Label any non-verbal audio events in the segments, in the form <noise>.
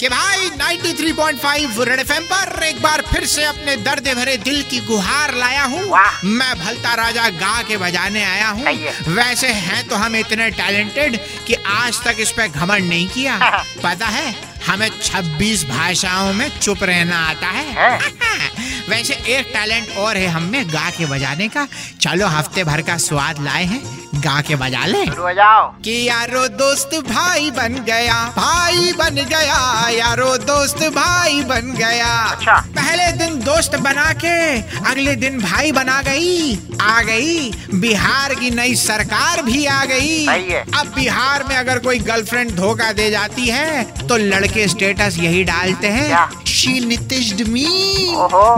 कि भाई 93.5 red FM पर एक बार फिर से अपने दर्द भरे दिल की गुहार लाया हूँ। मैं भलता राजा गा के बजाने आया हूँ। वैसे हैं तो हम इतने टैलेंटेड कि आज तक इस पे घमंड नहीं किया। <laughs> पता है हमें 26 भाषाओं में चुप रहना आता है, है? <laughs> वैसे एक टैलेंट और है हमें गा के बजाने का। चलो हफ़्ते भर का स्वाद लाए हैं गा के बजा ले। कि यारो दोस्त भाई बन गया भाई बन गया यारो दोस्त भाई बन गया। अच्छा। पहले दिन दोस्त बना के अगले दिन भाई बना गई आ गई। बिहार की नई सरकार भी आ गई। अब बिहार में अगर कोई गर्लफ्रेंड धोखा दे जाती है तो लड़के स्टेटस यही डालते हैं? शी नितिश मी।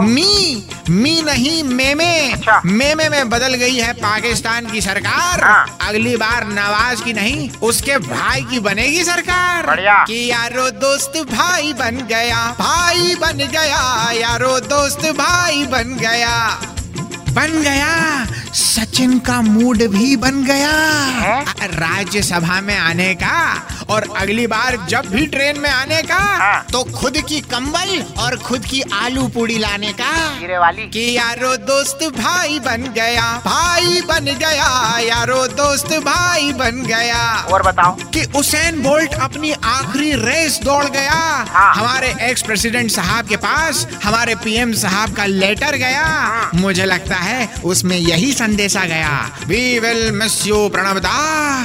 मी मी नहीं मेमे अच्छा। मेमे में बदल गई है पाकिस्तान की सरकार। हाँ। अगली बार नवाज़ की नहीं उसके भाई की बनेगी सरकार। कि यारो दोस्त भाई बन गया भाई बन गया यारो दोस्त भाई बन गया। बन गया। सचिन का मूड भी बन गया। हैं? राज्यसभा में आने का और अगली बार जब भी ट्रेन में आने का हाँ। तो खुद की कंबल और खुद की आलू पूड़ी लाने का। वाली। कि यारो दोस्त भाई बन गया भाई बन गया यारो दोस्त भाई बन गया। और बताओ। कि उसेन बोल्ट अपनी आखिरी रेस दौड़ गया। हाँ। हमारे एक्स प्रेसिडेंट साहब के पास हमारे पीएम साहब का लेटर गया। मुझे लगता है उसमें यही संदेशा गया। We will miss you Pranab da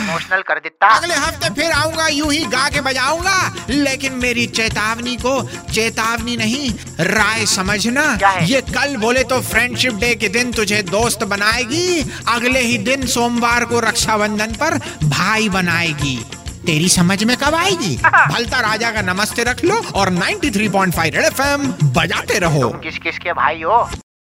emotional कर देता। अगले हफ़्ते फिर आऊँगा यूँ ही गा के बजाऊँगा। लेकिन मेरी चेतावनी को चेतावनी नहीं राय समझना। ये कल बोले तो फ्रेंडशिप डे के दिन तुझे दोस्त बनाएगी। अगले ही दिन सोमवार को रक्षाबंधन पर भाई बनाएगी। तेरी समझ में कब आएगी? <laughs> भलता राजा का नमस्ते रख लो और 93.5 रेड एफएम बजाते रहो। किस किस के भाई हो?